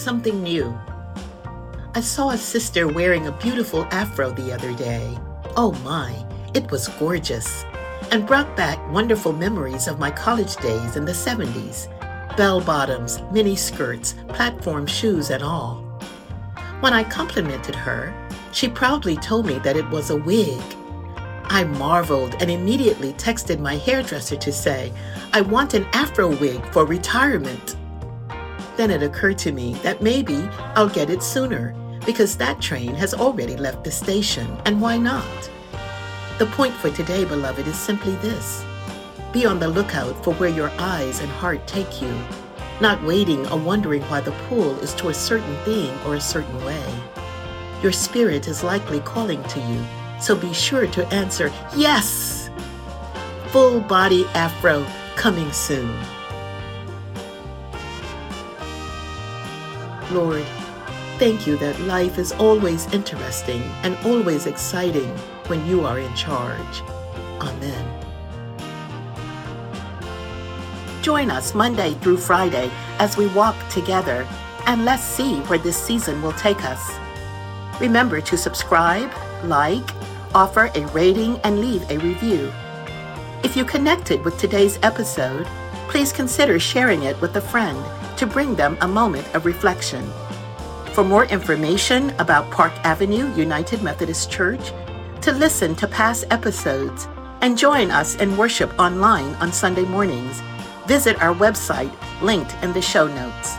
something new. I saw a sister wearing a beautiful afro the other day. Oh my, it was gorgeous and brought back wonderful memories of my college days in the 70s bell bottoms, mini skirts, platform shoes, and all. When I complimented her, she proudly told me that it was a wig. I marveled and immediately texted my hairdresser to say, I want an afro wig for retirement. Then it occurred to me that maybe I'll get it sooner because that train has already left the station, and why not? The point for today, beloved, is simply this be on the lookout for where your eyes and heart take you, not waiting or wondering why the pull is to a certain thing or a certain way. Your spirit is likely calling to you, so be sure to answer yes! Full body afro coming soon. Lord, thank you that life is always interesting and always exciting when you are in charge. Amen. Join us Monday through Friday as we walk together and let's see where this season will take us. Remember to subscribe, like, offer a rating, and leave a review. If you connected with today's episode, please consider sharing it with a friend to bring them a moment of reflection. For more information about Park Avenue United Methodist Church, to listen to past episodes, and join us in worship online on Sunday mornings, visit our website linked in the show notes.